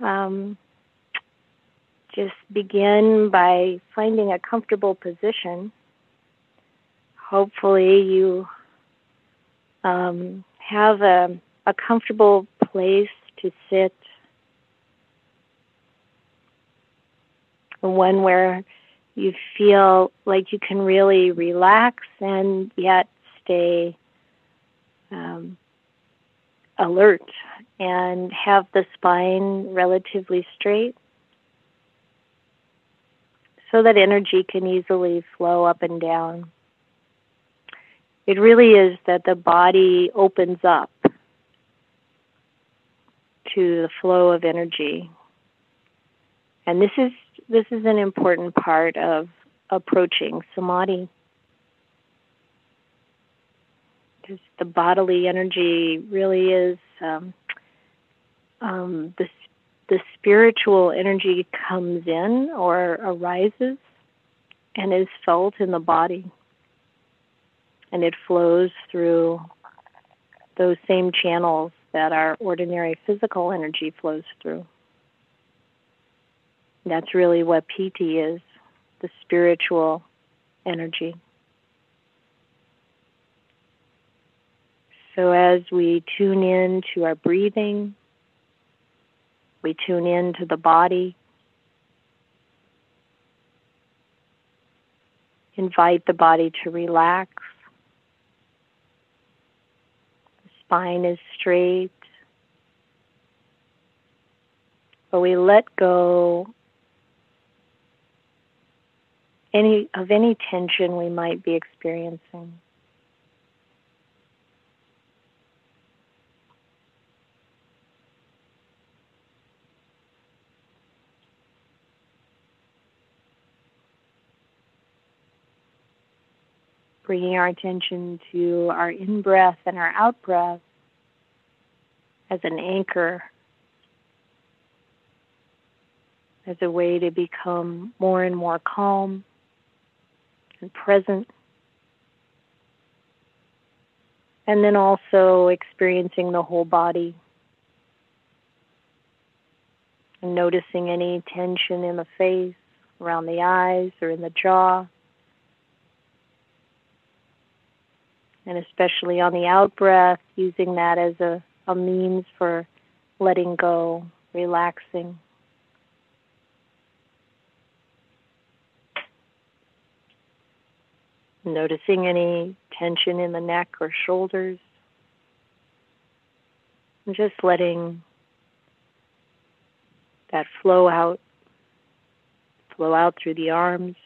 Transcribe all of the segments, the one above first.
Um, just begin by finding a comfortable position. Hopefully, you um, have a, a comfortable place to sit, one where you feel like you can really relax and yet stay um, alert and have the spine relatively straight so that energy can easily flow up and down. It really is that the body opens up to the flow of energy. And this is this is an important part of approaching samadhi. Because the bodily energy really is um, um, the the spiritual energy comes in or arises and is felt in the body, and it flows through those same channels that our ordinary physical energy flows through. That's really what Piti is the spiritual energy. So as we tune in to our breathing, we tune in to the body, invite the body to relax. The spine is straight. But we let go any of any tension we might be experiencing. Bringing our attention to our in breath and our out breath as an anchor, as a way to become more and more calm and present. And then also experiencing the whole body and noticing any tension in the face, around the eyes, or in the jaw. And especially on the out breath, using that as a, a means for letting go, relaxing. Noticing any tension in the neck or shoulders. And just letting that flow out, flow out through the arms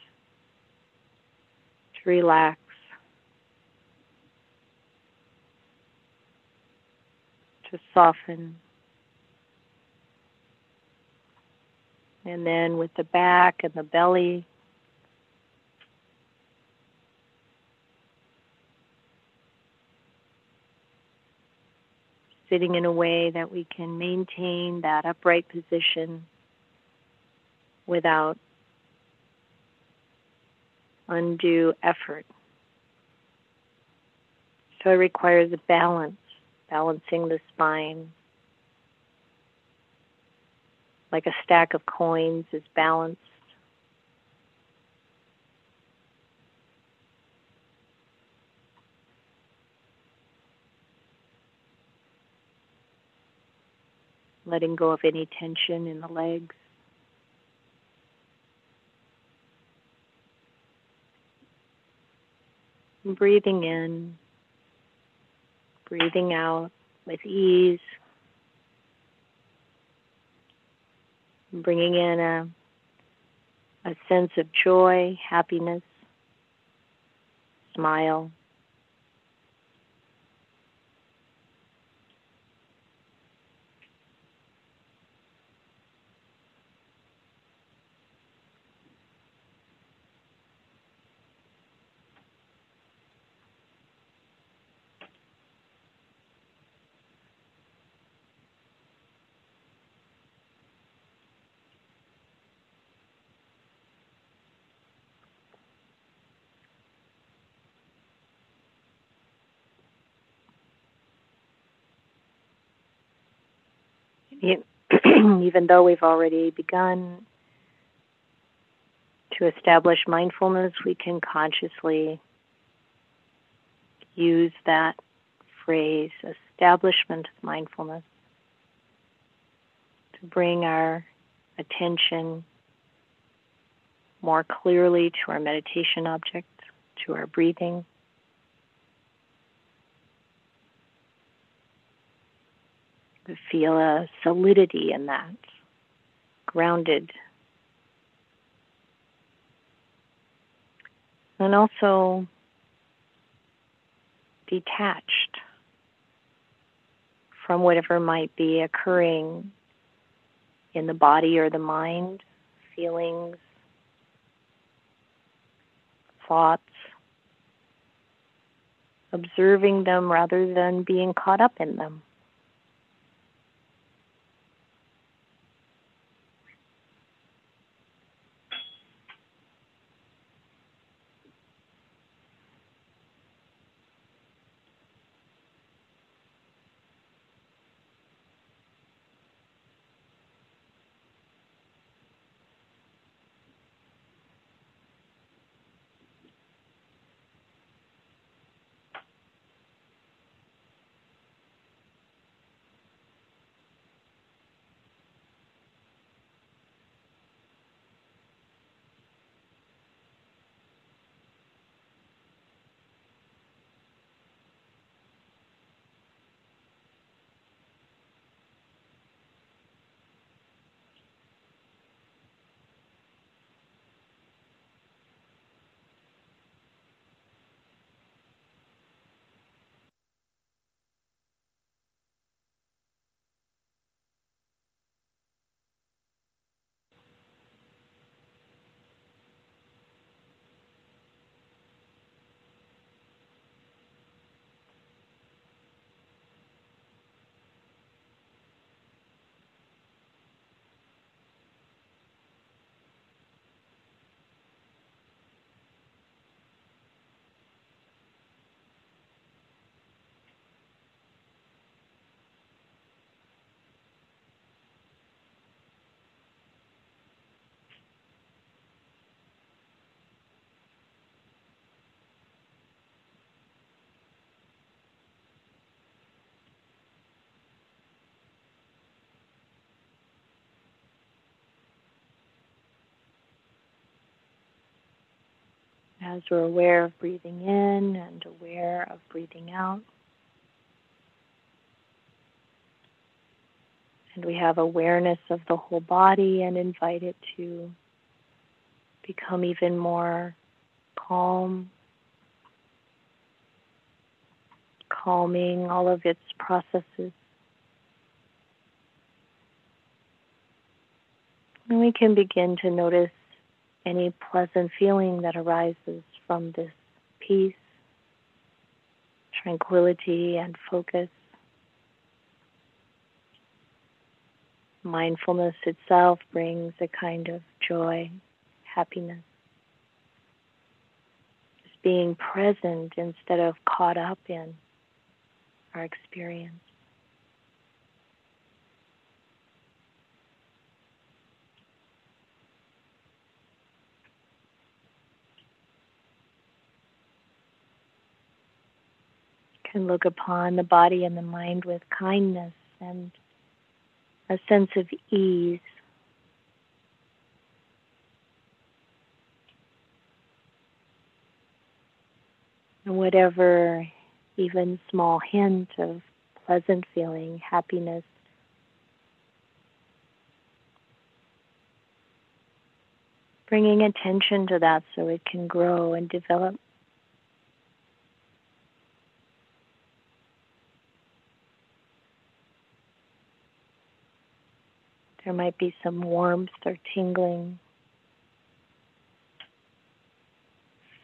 to relax. To soften. And then with the back and the belly, sitting in a way that we can maintain that upright position without undue effort. So it requires a balance, balancing the spine. Like a stack of coins is balanced letting go of any tension in the legs. Breathing in, breathing out with ease, bringing in a, a sense of joy, happiness, smile. even though we've already begun to establish mindfulness, we can consciously use that phrase, establishment of mindfulness, to bring our attention more clearly to our meditation object, to our breathing. Feel a solidity in that, grounded. And also detached from whatever might be occurring in the body or the mind, feelings, thoughts, observing them rather than being caught up in them. As we're aware of breathing in and aware of breathing out. And we have awareness of the whole body and invite it to become even more calm, calming all of its processes. And we can begin to notice any pleasant feeling that arises from this peace, tranquility, and focus. Mindfulness itself brings a kind of joy, happiness. Just being present instead of caught up in our experience. Can look upon the body and the mind with kindness and a sense of ease. And whatever even small hint of pleasant feeling, happiness, bringing attention to that so it can grow and develop There might be some warmth or tingling,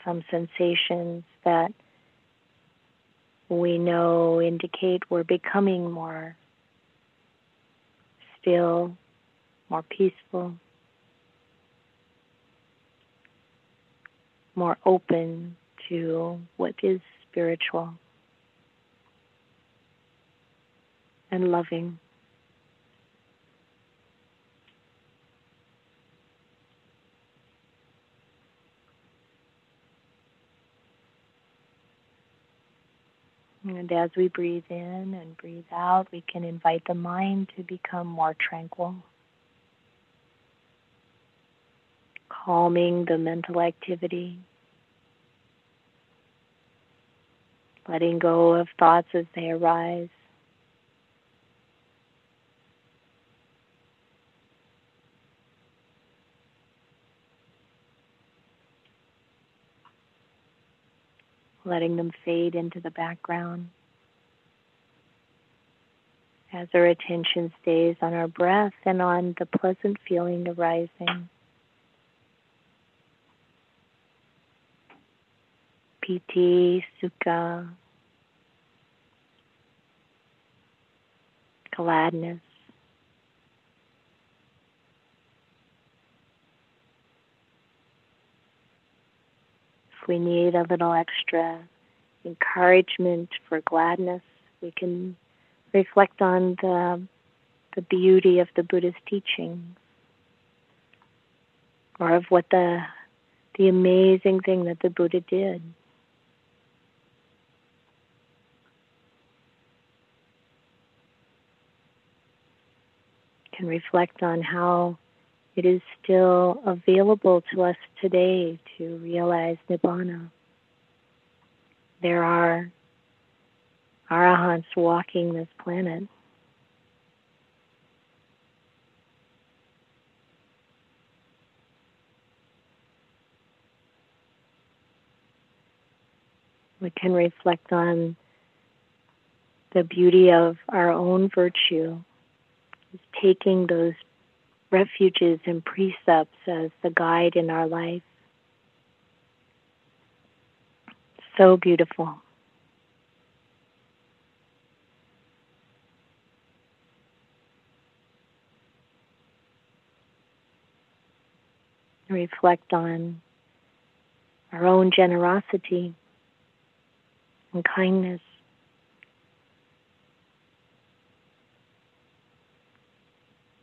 some sensations that we know indicate we're becoming more still, more peaceful, more open to what is spiritual and loving. And as we breathe in and breathe out, we can invite the mind to become more tranquil, calming the mental activity, letting go of thoughts as they arise. Letting them fade into the background as our attention stays on our breath and on the pleasant feeling arising. Piti, Sukha, gladness. We need a little extra encouragement for gladness, we can reflect on the, the beauty of the Buddha's teachings or of what the, the amazing thing that the Buddha did. Can reflect on how it is still available to us today to realize Nibbana. There are arahants walking this planet. We can reflect on the beauty of our own virtue, is taking those refuges and precepts as the guide in our life. So beautiful. Reflect on our own generosity and kindness.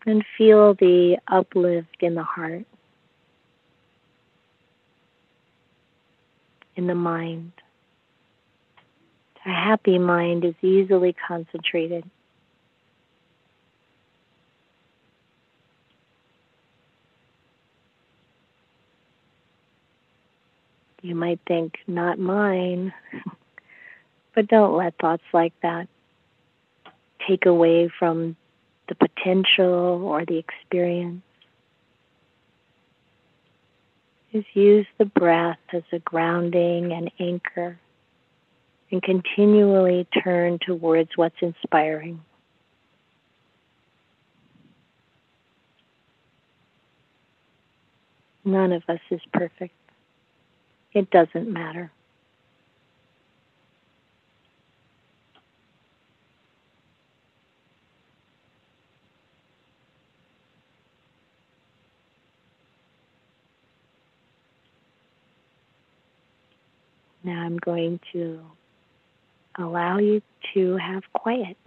And feel the uplift in the heart, in the mind. A happy mind is easily concentrated. You might think, not mine, but don't let thoughts like that take away from the potential or the experience. Is use the breath as a grounding and anchor and continually turn towards what's inspiring. None of us is perfect. It doesn't matter. Now I'm going to allow you to have quiet.